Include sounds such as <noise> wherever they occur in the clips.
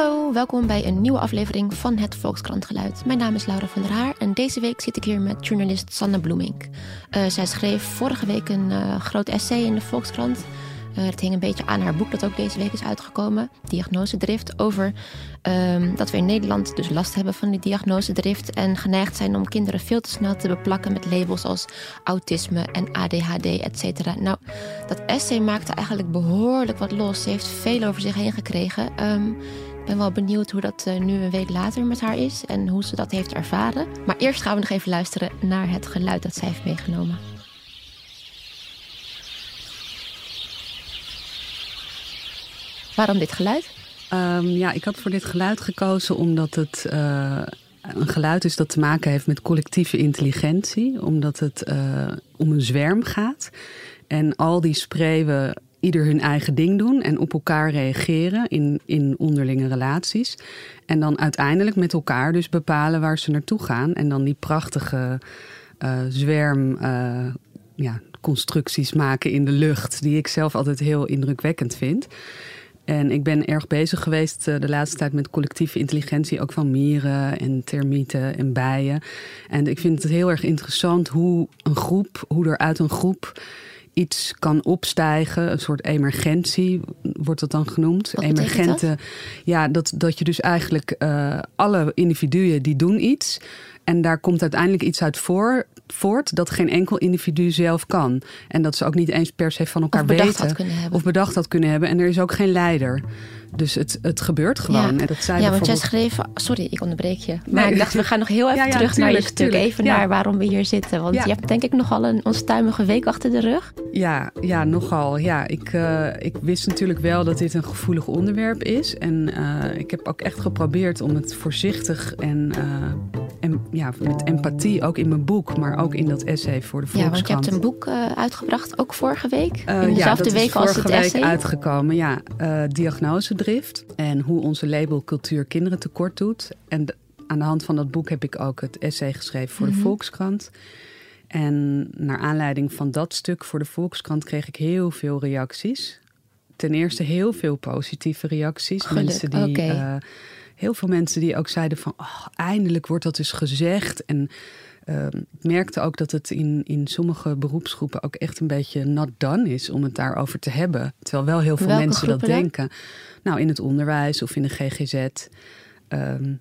Hallo, welkom bij een nieuwe aflevering van het Volkskrantgeluid. Mijn naam is Laura van der Haar en deze week zit ik hier met journalist Sanne Bloemink. Uh, zij schreef vorige week een uh, groot essay in de Volkskrant. Uh, het hing een beetje aan haar boek dat ook deze week is uitgekomen, Diagnosedrift, over um, dat we in Nederland dus last hebben van die diagnosedrift en geneigd zijn om kinderen veel te snel te beplakken met labels als autisme en ADHD, et cetera. Nou, dat essay maakte eigenlijk behoorlijk wat los. Ze heeft veel over zich heen gekregen. Um, ben wel benieuwd hoe dat uh, nu een week later met haar is en hoe ze dat heeft ervaren. Maar eerst gaan we nog even luisteren naar het geluid dat zij heeft meegenomen. Waarom dit geluid? Um, ja, ik had voor dit geluid gekozen omdat het uh, een geluid is dat te maken heeft met collectieve intelligentie. Omdat het uh, om een zwerm gaat. En al die spreeuwen ieder hun eigen ding doen en op elkaar reageren in, in onderlinge relaties. En dan uiteindelijk met elkaar dus bepalen waar ze naartoe gaan. En dan die prachtige uh, zwerm. ja, constructies maken in de lucht, die ik zelf altijd heel indrukwekkend vind. En ik ben erg bezig geweest de laatste tijd met collectieve intelligentie, ook van mieren en termieten en bijen. En ik vind het heel erg interessant hoe een groep, hoe er uit een groep iets kan opstijgen, een soort emergentie wordt dat dan genoemd. Wat Emergente, dat? ja, dat, dat je dus eigenlijk uh, alle individuen die doen iets. En daar komt uiteindelijk iets uit voor, voort dat geen enkel individu zelf kan. En dat ze ook niet eens per se van elkaar of bedacht weten. Had kunnen hebben. Of bedacht had kunnen hebben. En er is ook geen leider. Dus het, het gebeurt gewoon. Ja, en dat ja want jij schreef... Sorry, ik onderbreek je. Maar Nee. ik dacht, we gaan nog heel <laughs> even Ja, ja, terug naar je stuk. tuurlijk. Even naar waarom we hier zitten. Want je hebt denk ik nogal een onstuimige week achter de rug. Ja, ja, nogal. Ja, ik, eh, ik wist natuurlijk wel dat dit een gevoelig onderwerp is. En eh, ik heb ook echt geprobeerd om het voorzichtig en, eh, en ja, met empathie, ook in mijn boek, maar ook in dat essay voor de Ja, want je Volkskrant. hebt een boek eh, uitgebracht, ook vorige week. Eh, in ja, dezelfde dat is week als vorige het week essay. uitgekomen. Ja, eh, en hoe onze label cultuur kinderen tekort doet. En aan de hand van dat boek heb ik ook het essay geschreven voor Mhm. de Volkskrant. En naar aanleiding van dat stuk voor de Volkskrant kreeg ik heel veel reacties. Ten eerste heel veel positieve reacties. Geluk, mensen die, eh, heel veel mensen die ook zeiden van... Oh, eindelijk wordt dat dus gezegd. En ik merkte ook dat het in, in sommige beroepsgroepen ook echt een beetje not done is om het daarover te hebben. Terwijl wel heel veel Welke mensen dat dan? denken. Nou, in het onderwijs of in de GGZ. ehm,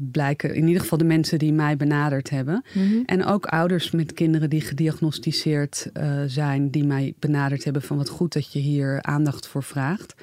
blijken in ieder geval de mensen die mij benaderd hebben. Mhm. En ook ouders met kinderen die gediagnosticeerd eh, zijn, die mij benaderd hebben van wat goed dat je hier aandacht voor vraagt.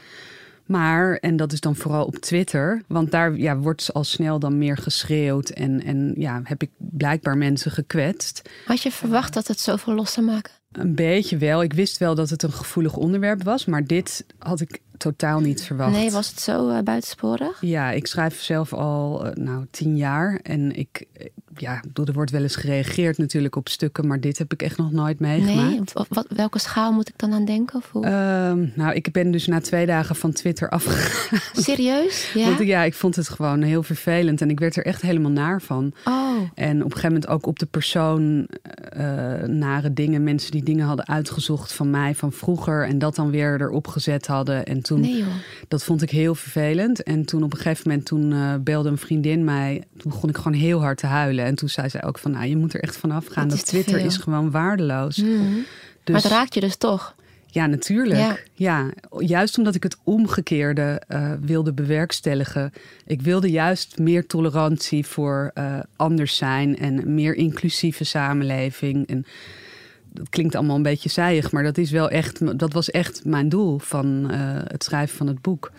Maar, en dat is dan vooral op Twitter, want daar ja, wordt al snel dan meer geschreeuwd en, en ja, heb ik blijkbaar mensen gekwetst. Had je verwacht dat het zoveel los zou maken? Een beetje wel. Ik wist wel dat het een gevoelig onderwerp was, maar dit had ik totaal niet verwacht. Nee, was het zo eh, buitensporig? Ja, ik schrijf zelf al eh, nou, tien jaar. En ik, ja, bedoel, er wordt wel eens gereageerd natuurlijk op stukken, maar dit heb ik echt nog nooit meegemaakt. Nee? Wat, welke schaal moet ik dan aan denken? Of hoe? Ehm, nou, ik ben dus na twee dagen van Twitter afgegaan. Serieus? <laughs> Ja? Want ja, ik vond het gewoon heel vervelend en ik werd er echt helemaal naar van. Oh, En op een gegeven moment ook op de persoon eh, nare dingen. Mensen die dingen hadden uitgezocht van mij van vroeger. En dat dan weer erop gezet hadden. En toen, nee joh. dat vond ik heel vervelend. En toen op een gegeven moment, toen eh, belde een vriendin mij. Toen begon ik gewoon heel hard te huilen. En toen zei zij ook van, nou, je moet er echt vanaf gaan. Dat te Twitter is gewoon waardeloos. Dus, Maar het raakt je dus toch? ja, natuurlijk. Ja. Ja. juist omdat ik het omgekeerde eh, wilde bewerkstelligen. Ik wilde juist meer tolerantie voor eh, anders zijn en een meer inclusieve samenleving. En dat klinkt allemaal een beetje zijig, maar dat, is wel echt, dat was echt mijn doel van eh, het schrijven van het boek.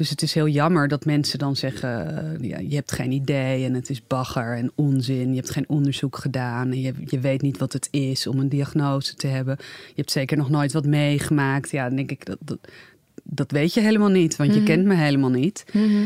Dus het is heel jammer dat mensen dan zeggen: eh, ja, je hebt geen idee en het is bagger en onzin. Je hebt geen onderzoek gedaan en je, je weet niet wat het is om een diagnose te hebben. Je hebt zeker nog nooit wat meegemaakt. Ja, dan denk ik dat, dat, dat weet je helemaal niet, want je Mhm. kent me helemaal niet. Mhm.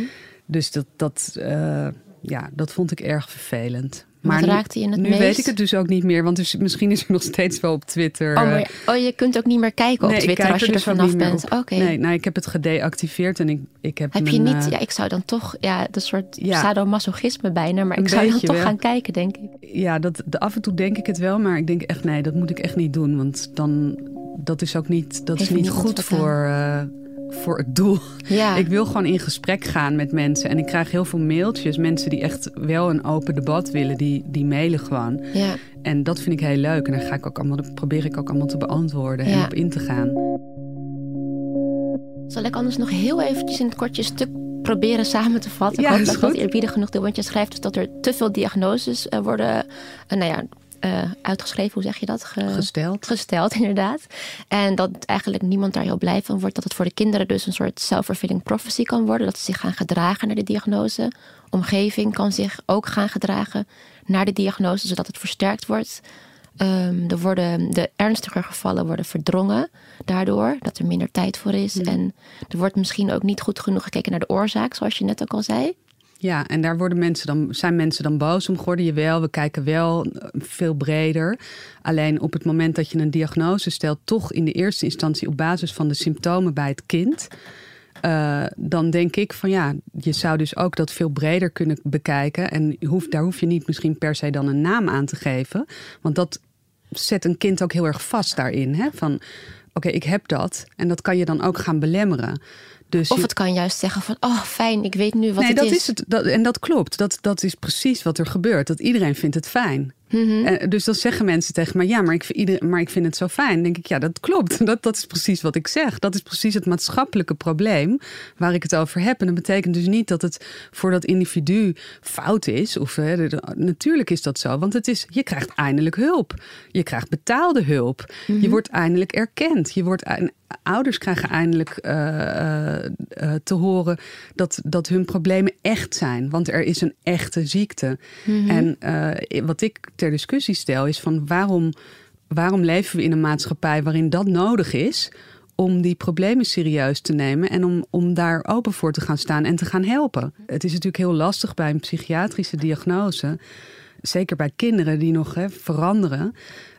Dus dat, dat, eh, ja, dat vond ik erg vervelend. Wat nu- raakte je het nu meest? weet ik het dus ook niet meer, want dus, misschien is er nog steeds wel op Twitter. Oh, eh, maar, oh, je kunt ook niet meer kijken op Twitter als je er dus vanaf bent. Oké. Nee, nou, ik heb het gedeactiveerd en ik, ik heb. Heb je mijn, niet, eh, ja, ik zou dan toch, ja, een soort Ja. sadomasochisme bijna, maar ik zou dan toch wel. gaan kijken, denk ik. ja, dat, de, af en toe denk ik het wel, maar ik denk echt nee, dat moet ik echt niet doen, want dan dat is ook niet, dat is niet goed wat voor, eh, voor het doel. Ja. Ik wil gewoon in gesprek gaan met mensen. En ik krijg heel veel mailtjes. Mensen die echt wel een open debat willen, die, die mailen gewoon. ja. En dat vind ik heel leuk. En daar ga ik ook allemaal, probeer ik ook allemaal te beantwoorden en op in te gaan. Zal ik anders nog heel eventjes in het kortje stuk proberen samen te vatten? Ja, ik hoop dat ik dat goed. eerbiedig genoeg doe, want je schrijft dus dat er te veel diagnoses eh, worden eh, nou ja, eh, uitgeschreven. Hoe zeg je dat? Ge- Gesteld. gesteld, <laughs> inderdaad. En dat eigenlijk niemand daar heel blij van wordt. Dat het voor de kinderen dus een soort self-fulfilling prophecy kan worden. Dat ze zich gaan gedragen naar de diagnose. Omgeving kan zich ook gaan gedragen naar de diagnose, zodat het versterkt wordt. Ehm, er worden, de ernstiger gevallen worden verdrongen daardoor, dat er minder tijd voor is. En er wordt misschien ook niet goed genoeg gekeken naar de oorzaak, zoals je net ook al zei. Ja, en daar worden mensen dan, zijn mensen dan boos om geworden. Jawel, we kijken wel eh, veel breder. Alleen op het moment dat je een diagnose stelt, toch in de eerste instantie op basis van de symptomen bij het kind. eh, dan denk ik van ja, je zou dus ook dat veel breder kunnen bekijken. En daar hoef je niet misschien per se dan een naam aan te geven. Want dat zet een kind ook heel erg vast daarin. Hè? Van oké, ik heb dat. En dat kan je dan ook gaan belemmeren. Dus Of je- het kan juist zeggen van, oh fijn, ik weet nu wat nee, het dat is. is het. Dat, en dat klopt. Dat, dat is precies wat er gebeurt. Dat iedereen vindt het fijn. Mhm. En dus dan zeggen mensen tegen me: ja, maar ik, vind ieder, maar ik vind het zo fijn. Dan denk ik, ja, dat klopt. <laughs> Dat, dat is precies wat ik zeg. Dat is precies het maatschappelijke probleem waar ik het over heb. En dat betekent dus niet dat het voor dat individu fout is. Of natuurlijk is dat zo. Want het is, je krijgt eindelijk hulp. Je krijgt betaalde hulp. Je wordt eindelijk erkend. Je wordt, ouders krijgen eindelijk eh, eh, eh, te horen dat, dat hun problemen echt zijn. Want er is een echte ziekte. En eh, wat ik ter discussie stel is van waarom, waarom leven we in een maatschappij waarin dat nodig is om die problemen serieus te nemen en om, om daar open voor te gaan staan en te gaan helpen. Het is natuurlijk heel lastig bij een psychiatrische diagnose, zeker bij kinderen die nog hè, veranderen.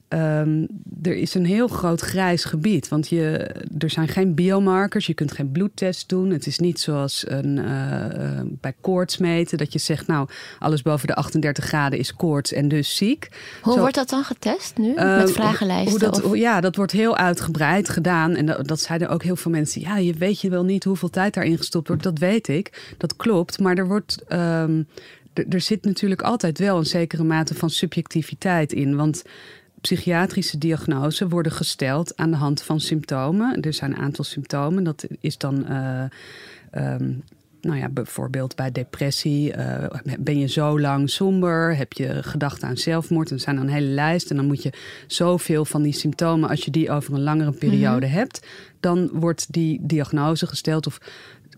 Ehm, er is een heel groot grijs gebied, want je, er zijn geen biomarkers, je kunt geen bloedtest doen. Het is niet zoals een, eh, eh, bij koorts meten, dat je zegt, nou, alles boven de 38 graden is koorts en dus ziek. Hoe Zo- wordt dat dan getest nu? eh, Met vragenlijsten? Hoe dat, hoe- ja, dat wordt heel uitgebreid gedaan. En dat, dat zeiden ook heel veel mensen. Ja, je weet je wel niet hoeveel tijd daarin gestopt wordt. Dat weet ik. Dat klopt. Maar er wordt. ehm, er zit natuurlijk altijd wel een zekere mate van subjectiviteit in. Want psychiatrische diagnoses worden gesteld aan de hand van symptomen. Er zijn een aantal symptomen. Dat is dan. eh, ehm, nou ja, bijvoorbeeld bij depressie. eh, ben je zo lang somber? Heb je gedachten aan zelfmoord? Er zijn dan een hele lijst. En dan moet je zoveel van die symptomen, als je die over een langere periode hebt, dan wordt die diagnose gesteld. Of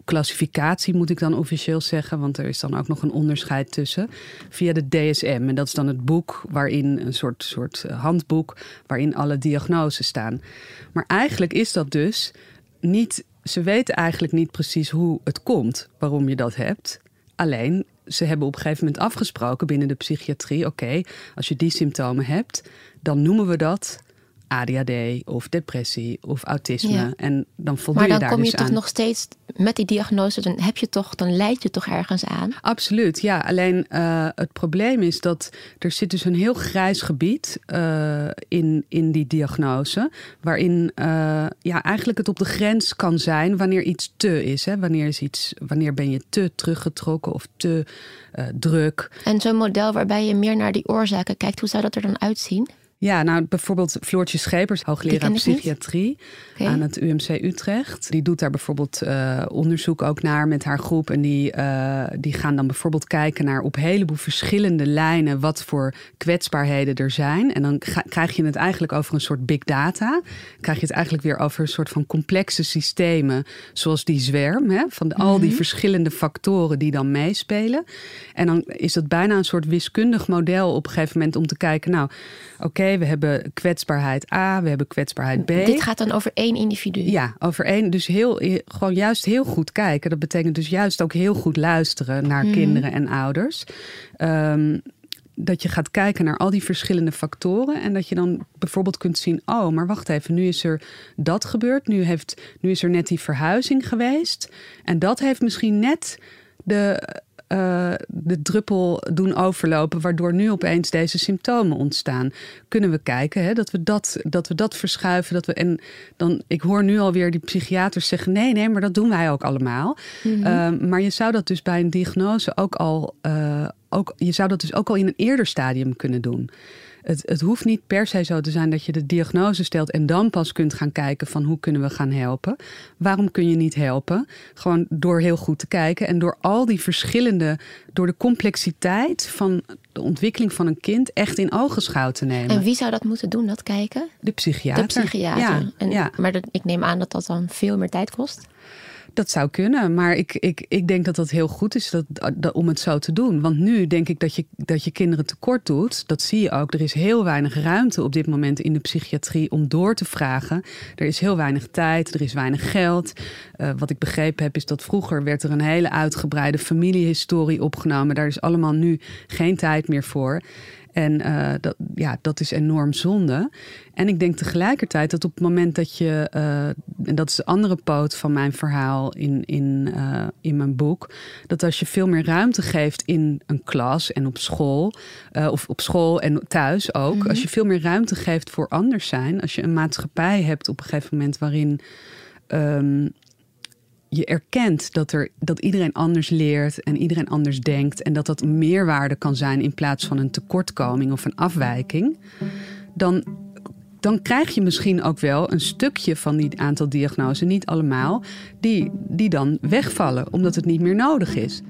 klassificatie moet ik dan officieel zeggen, want er is dan ook nog een onderscheid tussen. Via de DSM. En dat is dan het boek waarin een soort, soort eh, handboek waarin alle diagnoses staan. Maar eigenlijk is dat dus niet. Ze weten eigenlijk niet precies hoe het komt waarom je dat hebt. Alleen ze hebben op een gegeven moment afgesproken binnen de psychiatrie: oké, als je die symptomen hebt, dan noemen we dat ADHD of depressie of autisme. Ja. En dan voldoe maar je dan daar kom je dus toch aan. nog steeds met die diagnose, dan heb je toch, dan leid je toch ergens aan. Absoluut, ja. Alleen eh, het probleem is dat er zit dus een heel grijs gebied eh, in, in die diagnose. Waarin eh, ja, eigenlijk het op de grens kan zijn wanneer iets te is. Hè? Wanneer, is iets, wanneer ben je te teruggetrokken of te druk. En zo'n model waarbij je meer naar die oorzaken kijkt, hoe zou dat er dan uitzien? Ja, nou bijvoorbeeld Floortje Schepers, hoogleraar psychiatrie aan het UMC Utrecht. Die doet daar bijvoorbeeld eh, onderzoek ook naar met haar groep. En die, eh, die gaan dan bijvoorbeeld kijken naar op een heleboel verschillende lijnen wat voor kwetsbaarheden er zijn. En dan ga- krijg je het eigenlijk over een soort big data. Krijg je het eigenlijk weer over een soort van complexe systemen, zoals die zwerm, hè, van de- al die verschillende factoren die dan meespelen. En dan is dat bijna een soort wiskundig model op een gegeven moment om te kijken, nou, oké, we hebben kwetsbaarheid A, we hebben kwetsbaarheid B. Dit gaat dan over één individu. Ja, over één. Dus heel, gewoon juist heel goed kijken. Dat betekent dus juist ook heel goed luisteren naar kinderen en ouders. Ehm, dat je gaat kijken naar al die verschillende factoren. En dat je dan bijvoorbeeld kunt zien: oh, maar wacht even, nu is er dat gebeurd. Nu, heeft, nu is er net die verhuizing geweest. En dat heeft misschien net de uh, de druppel doen overlopen, waardoor nu opeens deze symptomen ontstaan? Kunnen we kijken hè, dat, we dat, dat we dat verschuiven? Dat we, en dan, ik hoor nu alweer die psychiaters zeggen: nee, nee, maar dat doen wij ook allemaal. Mm maar je zou dat dus bij een diagnose ook al, uh, ook, je zou dat dus ook al in een eerder stadium kunnen doen het, het hoeft niet per se zo te zijn dat je de diagnose stelt en dan pas kunt gaan kijken van hoe kunnen we gaan helpen. Waarom kun je niet helpen? Gewoon door heel goed te kijken en door al die verschillende, door de complexiteit van de ontwikkeling van een kind echt in ogenschouw te nemen. En wie zou dat moeten doen, dat kijken? De psychiater. De psychiater. Ja, en, ja. Maar ik neem aan dat dat dan veel meer tijd kost. Dat zou kunnen, maar ik, ik, ik denk dat dat heel goed is dat, om het zo te doen. Want nu denk ik dat je, dat je kinderen tekort doet. Dat zie je ook. Er is heel weinig ruimte op dit moment in de psychiatrie om door te vragen. Er is heel weinig tijd, er is weinig geld. Uh, wat ik begrepen heb is dat vroeger werd er een hele uitgebreide familiehistorie opgenomen. Daar is allemaal nu geen tijd meer voor. En uh, dat, ja, dat is enorm zonde. En ik denk tegelijkertijd dat op het moment dat je, uh, en dat is de andere poot van mijn verhaal in, in, uh, in mijn boek, dat als je veel meer ruimte geeft in een klas en op school, of op school en thuis ook, mm -hmm. als je veel meer ruimte geeft voor anders zijn, als je een maatschappij hebt op een gegeven moment waarin. Um, je erkent dat, er, dat iedereen anders leert en iedereen anders denkt. En dat dat meerwaarde kan zijn in plaats van een tekortkoming of een afwijking. Dan, dan krijg je misschien ook wel een stukje van die aantal diagnoses, niet allemaal, die, die dan wegvallen omdat het niet meer nodig is.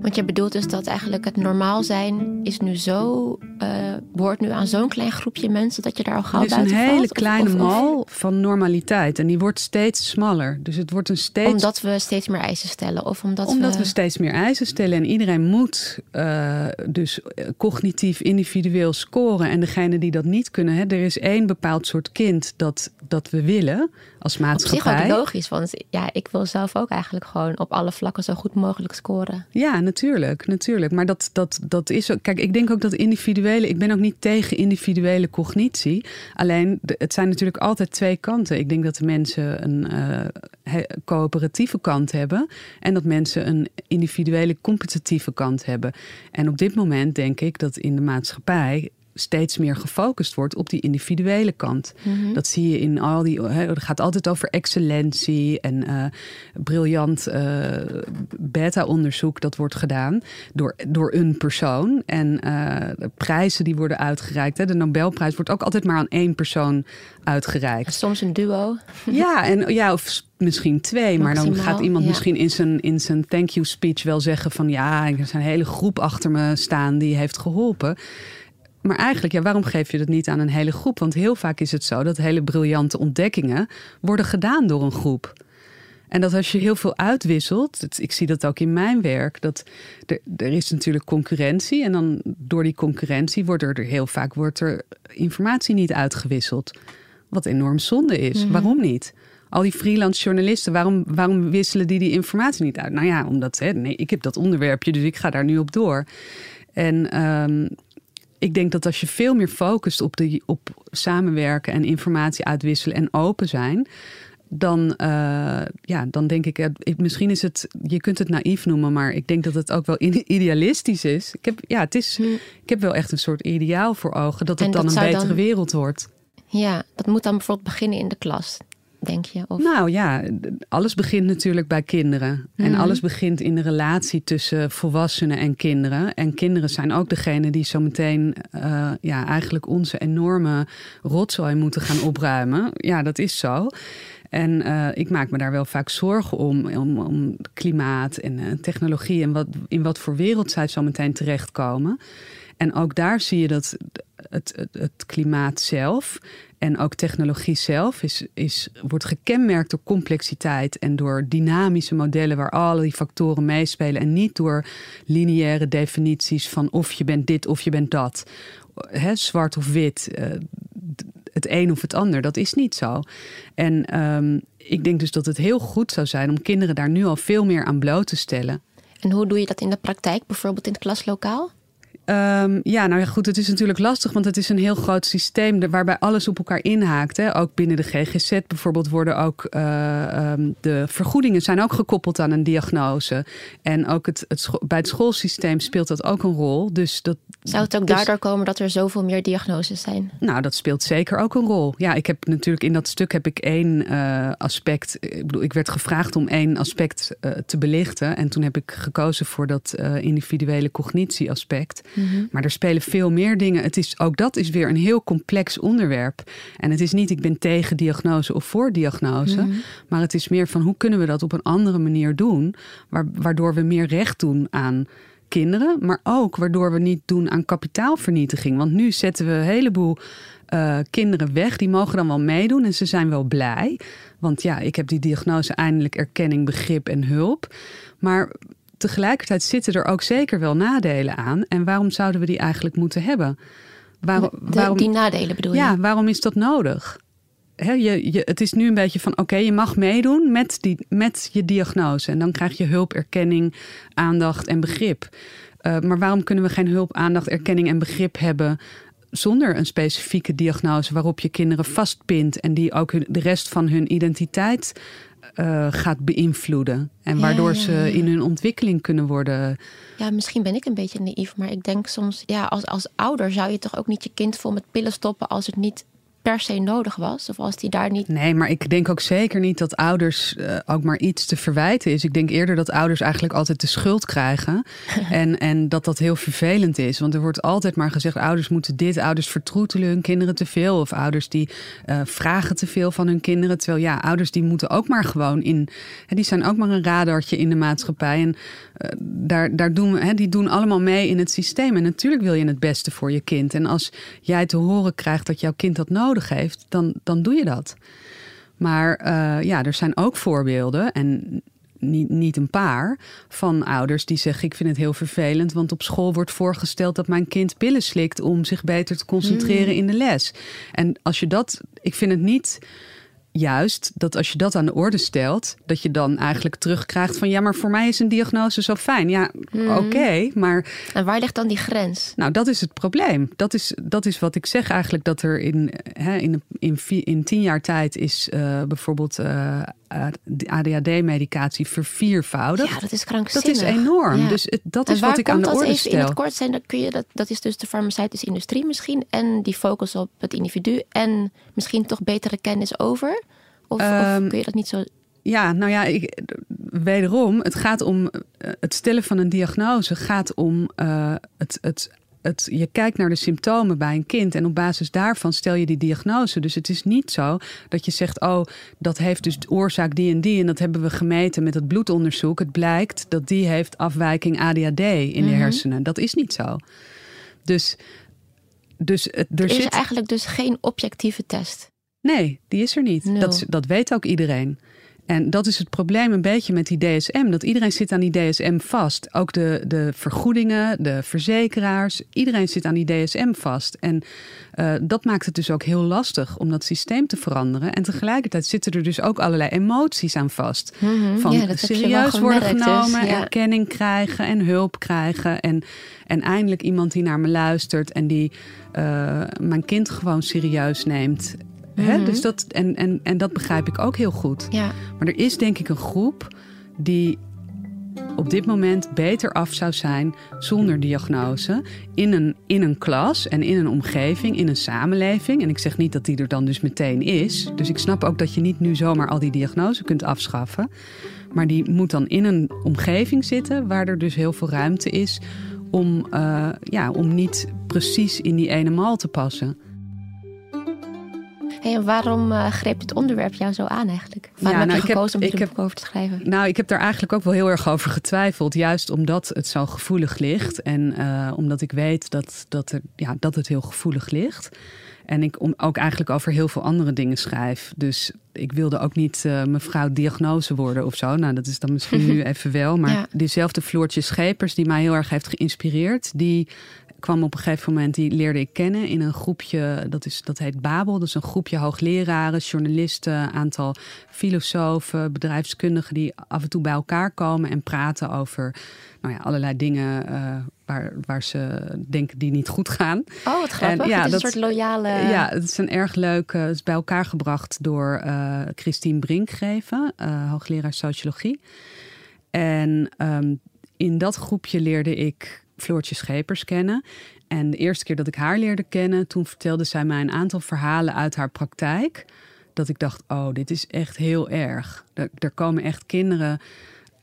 Want je bedoelt dus dat eigenlijk het normaal zijn is nu zo, uh, behoort nu aan zo'n klein groepje mensen dat je daar al gauw buiten valt? Het is een hele kleine mal van normaliteit en die wordt steeds smaller. Dus het wordt een steeds... Omdat we steeds meer eisen stellen? Of omdat, omdat we... steeds meer eisen stellen en iedereen moet uh, dus cognitief individueel scoren. En degene die dat niet kunnen, hè, er is één bepaald soort kind dat, dat we willen als maatschappij. Op zich ook logisch, want ja, ik wil zelf ook eigenlijk gewoon op alle vlakken zo goed mogelijk scoren. Ja, natuurlijk, natuurlijk. Maar dat, dat, dat is ook. Kijk, ik denk ook dat Ik ben ook niet tegen individuele cognitie. Alleen, het zijn natuurlijk altijd twee kanten. Ik denk dat de mensen een uh, coöperatieve kant hebben. En dat mensen een individuele competitieve kant hebben. En op dit moment denk ik dat in de maatschappij steeds meer gefocust wordt op die individuele kant. Mhm. Dat zie je in al die. Hè, er gaat altijd over excellentie en uh, briljant uh, beta-onderzoek dat wordt gedaan door, door een persoon. En uh, de prijzen die worden uitgereikt. Hè, de Nobelprijs wordt ook altijd maar aan één persoon uitgereikt. Soms een duo. <laughs> Ja, en ja, of misschien twee. Maar dan gaat iemand misschien in zijn, in zijn thank you speech wel zeggen van ja, er is een hele groep achter me staan die heeft geholpen. Maar eigenlijk, ja, waarom geef je dat niet aan een hele groep? Want heel vaak is het zo dat hele briljante ontdekkingen worden gedaan door een groep. En dat als je heel veel uitwisselt, ik zie dat ook in mijn werk, dat er, er is natuurlijk concurrentie. En dan door die concurrentie wordt er, heel vaak wordt er informatie niet uitgewisseld. Wat enorm zonde is. Mhm. Waarom niet? Al die freelance journalisten, waarom, waarom wisselen die die informatie niet uit? Nou ja, omdat hè, nee, ik heb dat onderwerpje, dus ik ga daar nu op door. En um, ik denk dat als je veel meer focust op, de, op samenwerken en informatie uitwisselen en open zijn, dan, uh, ja, dan denk ik, misschien is het, je kunt het naïef noemen, maar ik denk dat het ook wel idealistisch is. Ik heb, ja, het is, hm. ik heb wel echt een soort ideaal voor ogen dat het dan een betere wereld wordt. Ja, dat moet dan bijvoorbeeld beginnen in de klas denk je? Of? Nou ja, alles begint natuurlijk bij kinderen. En mhm. alles begint in de relatie tussen volwassenen en kinderen. En kinderen zijn ook degene die zometeen uh, ja, eigenlijk onze enorme rotzooi moeten gaan opruimen. Ja, dat is zo. En uh, ik maak me daar wel vaak zorgen om, om, om klimaat en uh, technologie en wat, in wat voor wereld zij zo meteen terechtkomen. En ook daar zie je dat het, het, het, klimaat zelf en ook technologie zelf is, is, wordt gekenmerkt door complexiteit en door dynamische modellen waar alle die factoren meespelen en niet door lineaire definities van of je bent dit of je bent dat. He, zwart of wit, uh, het een of het ander, dat is niet zo. En um, ik denk dus dat het heel goed zou zijn om kinderen daar nu al veel meer aan bloot te stellen. En hoe doe je dat in de praktijk, bijvoorbeeld in het klaslokaal? Um, ja, nou ja, goed. Het is natuurlijk lastig, want het is een heel groot systeem waarbij alles op elkaar inhaakt. Hè. Ook binnen de GGZ bijvoorbeeld worden ook uh, um, de vergoedingen zijn ook gekoppeld aan een diagnose. En ook het, het bij het schoolsysteem speelt dat ook een rol. Dus dat, Zou het ook dus, daardoor komen dat er zoveel meer diagnoses zijn? Nou, dat speelt zeker ook een rol. Ja, ik heb natuurlijk in dat stuk heb ik één uh, aspect. Ik bedoel, ik werd gevraagd om één aspect uh, te belichten. En toen heb ik gekozen voor dat individuele cognitieaspect. Mhm. Maar er spelen veel meer dingen. Het is, ook dat is weer een heel complex onderwerp. En het is niet ik ben tegen diagnose of voor diagnose. Mhm. Maar het is meer van hoe kunnen we dat op een andere manier doen. Waardoor we meer recht doen aan kinderen. Maar ook waardoor we niet doen aan kapitaalvernietiging. Want nu zetten we een heleboel uh, kinderen weg. Die mogen dan wel meedoen en ze zijn wel blij. Want ja, ik heb die diagnose eindelijk erkenning, begrip en hulp. Maar tegelijkertijd zitten er ook zeker wel nadelen aan. En waarom zouden we die eigenlijk moeten hebben? Waarom, waarom, die nadelen bedoel je? Ja, waarom is dat nodig? je, je, het is nu een beetje van: oké, je mag meedoen met, die, met je diagnose. En dan krijg je hulp, erkenning, aandacht en begrip. Uh, maar waarom kunnen we geen hulp, aandacht, erkenning en begrip hebben zonder een specifieke diagnose waarop je kinderen vastpint en die ook de rest van hun identiteit uh, gaat beïnvloeden. En waardoor ze in hun ontwikkeling kunnen worden. Ja, misschien ben ik een beetje naïef, maar ik denk soms, ja, als, als ouder zou je toch ook niet je kind vol met pillen stoppen als het niet per se nodig was? Of als die daar niet. Nee, maar ik denk ook zeker niet dat ouders uh, ook maar iets te verwijten is. Ik denk eerder dat ouders eigenlijk altijd de schuld krijgen. <laughs> en, en dat dat heel vervelend is. Want er wordt altijd maar gezegd: ouders moeten dit, ouders vertroetelen hun kinderen te veel. Of ouders die uh, vragen te veel van hun kinderen. Terwijl ja, ouders die moeten ook maar gewoon in. Hè, die zijn ook maar een radartje in de maatschappij. En uh, daar, daar doen we, hè, die doen allemaal mee in het systeem. En natuurlijk wil je het beste voor je kind. En als jij te horen krijgt dat jouw kind dat nodig nodig heeft, dan, dan doe je dat. Maar uh, ja, er zijn ook voorbeelden, en niet, niet een paar, van ouders die zeggen: Ik vind het heel vervelend, want op school wordt voorgesteld dat mijn kind pillen slikt om zich beter te concentreren mm. in de les. En als je dat, ik vind het niet juist dat als je dat aan de orde stelt, dat je dan eigenlijk terugkrijgt van ja, maar voor mij is een diagnose zo fijn. Ja, hmm. oké, maar. En waar ligt dan die grens? Nou, dat is het probleem. Dat is, dat is wat ik zeg eigenlijk, dat er in, hè, in, in, in tien jaar tijd is uh, bijvoorbeeld uh, ADHD-medicatie verviervoudigd. Ja, dat is krankzinnig. Dat is enorm. Dus het, dat is wat ik aan de orde stel. In het kort zijn, dat, kun je, dat, dat is dus de farmaceutische industrie misschien. En die focus op het individu. En misschien toch betere kennis over. Of, um, kun je dat niet zo ja, nou ja, ik, wederom, het gaat om eh, het stellen van een diagnose, gaat om uh, het, het het, je kijkt naar de symptomen bij een kind en op basis daarvan stel je die diagnose. Dus het is niet zo dat je zegt: Oh, dat heeft dus oorzaak die en die. En dat hebben we gemeten met het bloedonderzoek. Het blijkt dat die heeft afwijking ADHD in de mhm. hersenen. Dat is niet zo. Dus, dus er, er is eigenlijk dus geen objectieve test. Nee, die is er niet. Dat, dat weet ook iedereen. En dat is het probleem een beetje met die DSM. Dat iedereen zit aan die DSM vast. Ook de, de vergoedingen, de verzekeraars. Iedereen zit aan die DSM vast. En uh, dat maakt het dus ook heel lastig om dat systeem te veranderen. En tegelijkertijd zitten er dus ook allerlei emoties aan vast. Mm Van ja, serieus worden dus, genomen, dus, ja. erkenning krijgen en hulp krijgen. En, en eindelijk iemand die naar me luistert en die uh, mijn kind gewoon serieus neemt. Mhm. Dus dat, en, en, en dat begrijp ik ook heel goed. Ja. Maar er is denk ik een groep die op dit moment beter af zou zijn zonder diagnose. In een, in een klas en in een omgeving, in een samenleving. En ik zeg niet dat die er dan dus meteen is. Dus ik snap ook dat je niet nu zomaar al die diagnose kunt afschaffen. Maar die moet dan in een omgeving zitten waar er dus heel veel ruimte is om, uh, ja, om niet precies in die ene mal te passen. Hey, en waarom uh, greep het onderwerp jou zo aan eigenlijk? Waarom ja, heb nou, je gekozen heb, om hier over te schrijven? Nou, ik heb daar eigenlijk ook wel heel erg over getwijfeld. Juist omdat het zo gevoelig ligt. En uh, omdat ik weet dat, dat, er, ja, dat het heel gevoelig ligt. En ik om, ook eigenlijk over heel veel andere dingen schrijf. Dus ik wilde ook niet uh, mevrouw diagnose worden of zo. Nou, dat is dan misschien <laughs> nu even wel. Maar ja. diezelfde Floortje Schepers, die mij heel erg heeft geïnspireerd, die kwam op een gegeven moment, die leerde ik kennen in een groepje, dat, is, dat heet Babel. Dat is een groepje hoogleraren, journalisten, een aantal filosofen, bedrijfskundigen die af en toe bij elkaar komen en praten over nou ja, allerlei dingen uh, waar, waar ze denken die niet goed gaan. Oh, wat grappig. En, ja, dat is een soort loyale... Ja, het is een erg leuk... het is bij elkaar gebracht door uh, Christine Brinkgeven, uh, hoogleraar sociologie. En um, in dat groepje leerde ik Floortje Schepers kennen. En de eerste keer dat ik haar leerde kennen, toen vertelde zij mij een aantal verhalen uit haar praktijk. Dat ik dacht, oh, dit is echt heel erg. Er, er komen echt kinderen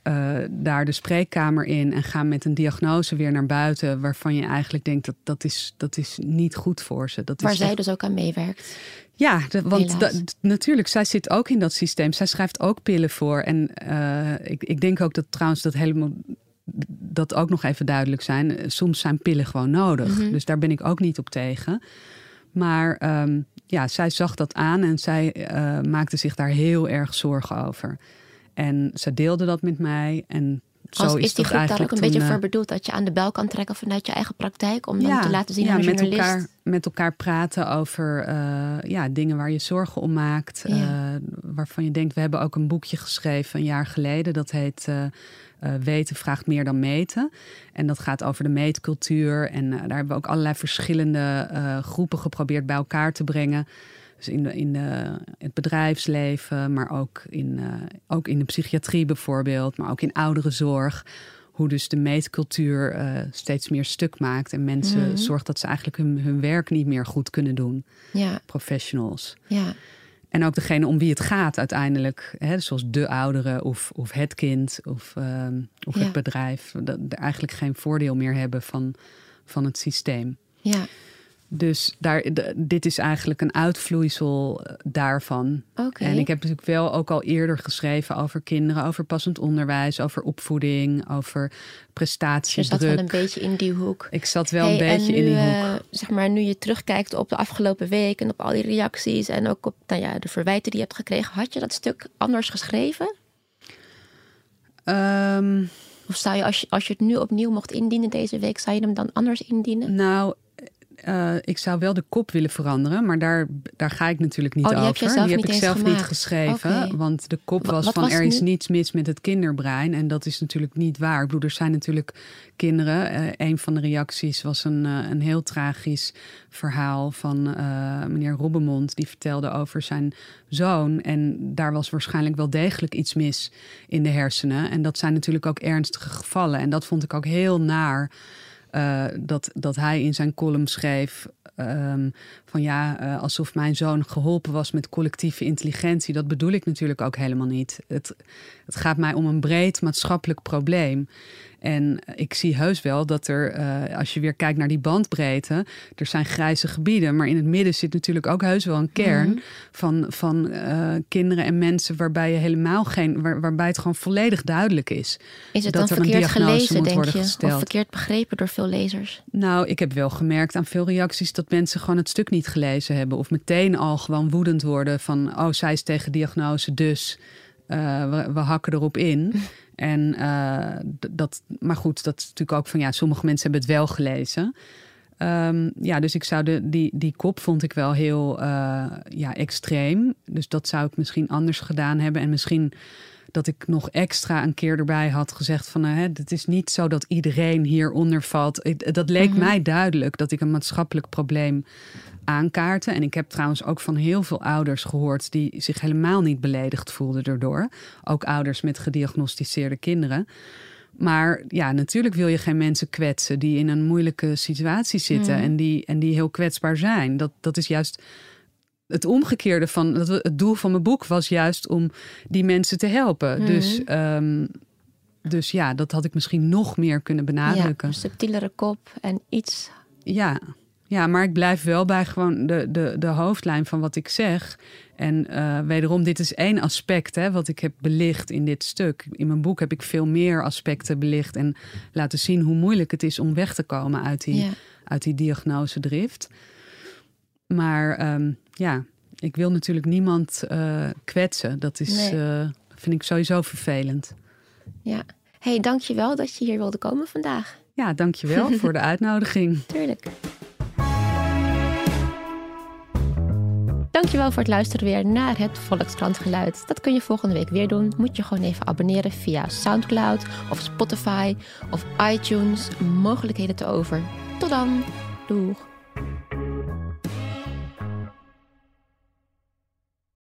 uh, daar de spreekkamer in en gaan met een diagnose weer naar buiten. Waarvan je eigenlijk denkt dat dat is, dat is niet goed voor ze. Dat Waar is zij dus ook aan meewerkt. Ja, want natuurlijk, zij zit ook in dat systeem. Zij schrijft ook pillen voor. En uh, ik, ik denk ook dat trouwens dat helemaal dat ook nog even duidelijk zijn. Soms zijn pillen gewoon nodig. Mhm. Dus daar ben ik ook niet op tegen. Maar um, ja, zij zag dat aan en zij uh, maakte zich daar heel erg zorgen over. En ze deelde dat met mij. En zo Als, is, is die groep daar ook een beetje uh, voor bedoeld dat je aan de bel kan trekken vanuit je eigen praktijk? Om dan te laten zien ja, aan met elkaar, met elkaar praten over uh, ja, dingen waar je zorgen om maakt. Ja. Waarvan je denkt, we hebben ook een boekje geschreven een jaar geleden. Dat heet uh, weten vraagt meer dan meten. En dat gaat over de meetcultuur. En uh, daar hebben we ook allerlei verschillende uh, groepen geprobeerd bij elkaar te brengen. Dus in, de, in de, het bedrijfsleven, maar ook in, ook in de psychiatrie bijvoorbeeld, maar ook in ouderenzorg. Hoe dus de meetcultuur steeds meer stuk maakt en mensen mm zorgt dat ze eigenlijk hun, hun werk niet meer goed kunnen doen. Ja. Professionals. Ja. En ook degene om wie het gaat uiteindelijk. Hè, zoals de ouderen of, of het kind of, uh, of ja. het bedrijf. Dat er eigenlijk geen voordeel meer hebben van, van het systeem. Ja. Dus daar, dit is eigenlijk een uitvloeisel eh, daarvan. Okay. En ik heb natuurlijk wel ook al eerder geschreven over kinderen, over passend onderwijs, over opvoeding, over prestatiedruk. Je zat wel een beetje in die hoek. Ik zat wel hey, een beetje nu, in die hoek. Uh, zeg maar, nu je terugkijkt op de afgelopen week en op al die reacties en ook op nou ja, de verwijten die je hebt gekregen, had je dat stuk anders geschreven? Um, of zou je als, je, als je het nu opnieuw mocht indienen deze week, zou je hem dan anders indienen? Nou, uh, ik zou wel de kop willen veranderen, maar daar, daar ga ik natuurlijk niet oh, die over. Heb je zelf die heb ik zelf gemaakt. niet geschreven. Okay. Want de kop was Wat van was er is niets mis met het kinderbrein. En dat is natuurlijk niet waar. Ik bedoel, er zijn natuurlijk kinderen. Uh, een van de reacties was een, uh, een heel tragisch verhaal van meneer Robbemond. Die vertelde over zijn zoon. En daar was waarschijnlijk wel degelijk iets mis in de hersenen. En dat zijn natuurlijk ook ernstige gevallen. En dat vond ik ook heel naar. Uh, dat, dat hij in zijn column schreef um, van ja, uh, alsof mijn zoon geholpen was met collectieve intelligentie. Dat bedoel ik natuurlijk ook helemaal niet. Het, het gaat mij om een breed maatschappelijk probleem. En ik zie heus wel dat er, uh, als je weer kijkt naar die bandbreedte, er zijn grijze gebieden. Maar in het midden zit natuurlijk ook heus wel een kern mm. van, van uh, kinderen en mensen waarbij je helemaal geen, waar, waarbij het gewoon volledig duidelijk is. Is het dat dan er verkeerd een gelezen, denk je? gesteld. Of verkeerd begrepen door veel lezers? Nou, ik heb wel gemerkt aan veel reacties dat mensen gewoon het stuk niet gelezen hebben. Of meteen al gewoon woedend worden van, oh, zij is tegen diagnose, dus uh, we, we hakken erop in. <laughs> En uh, dat, maar goed, dat is natuurlijk ook van ja, sommige mensen hebben het wel gelezen. Um, ja, dus ik zou de, die, die kop vond ik wel heel uh, ja, extreem. Dus dat zou ik misschien anders gedaan hebben. En misschien dat ik nog extra een keer erbij had gezegd van... Uh, het is niet zo dat iedereen hieronder valt. Ik, dat leek mm -hmm. mij duidelijk dat ik een maatschappelijk probleem aankaarten. En ik heb trouwens ook van heel veel ouders gehoord die zich helemaal niet beledigd voelden daardoor. Ook ouders met gediagnosticeerde kinderen. Maar ja, natuurlijk wil je geen mensen kwetsen die in een moeilijke situatie zitten mm. en, die, en die heel kwetsbaar zijn. Dat, dat is juist het omgekeerde van het doel van mijn boek was juist om die mensen te helpen. Mm. Dus, um, dus ja, dat had ik misschien nog meer kunnen benadrukken. Ja, een subtielere kop en iets. Ja. Ja, maar ik blijf wel bij gewoon de, de, de hoofdlijn van wat ik zeg. En uh, wederom, dit is één aspect hè, wat ik heb belicht in dit stuk. In mijn boek heb ik veel meer aspecten belicht en laten zien hoe moeilijk het is om weg te komen uit die, ja. uit die diagnosedrift. Maar um, ja, ik wil natuurlijk niemand uh, kwetsen. Dat is, Nee. uh, vind ik sowieso vervelend. Ja. hey, dank je wel dat je hier wilde komen vandaag. Ja, dankjewel voor de <laughs> uitnodiging. Tuurlijk. Dankjewel voor het luisteren weer naar het Volkskrant Geluid. Dat kun je volgende week weer doen. Moet je gewoon even abonneren via Soundcloud of Spotify of iTunes. Mogelijkheden te over. Tot dan. Doeg.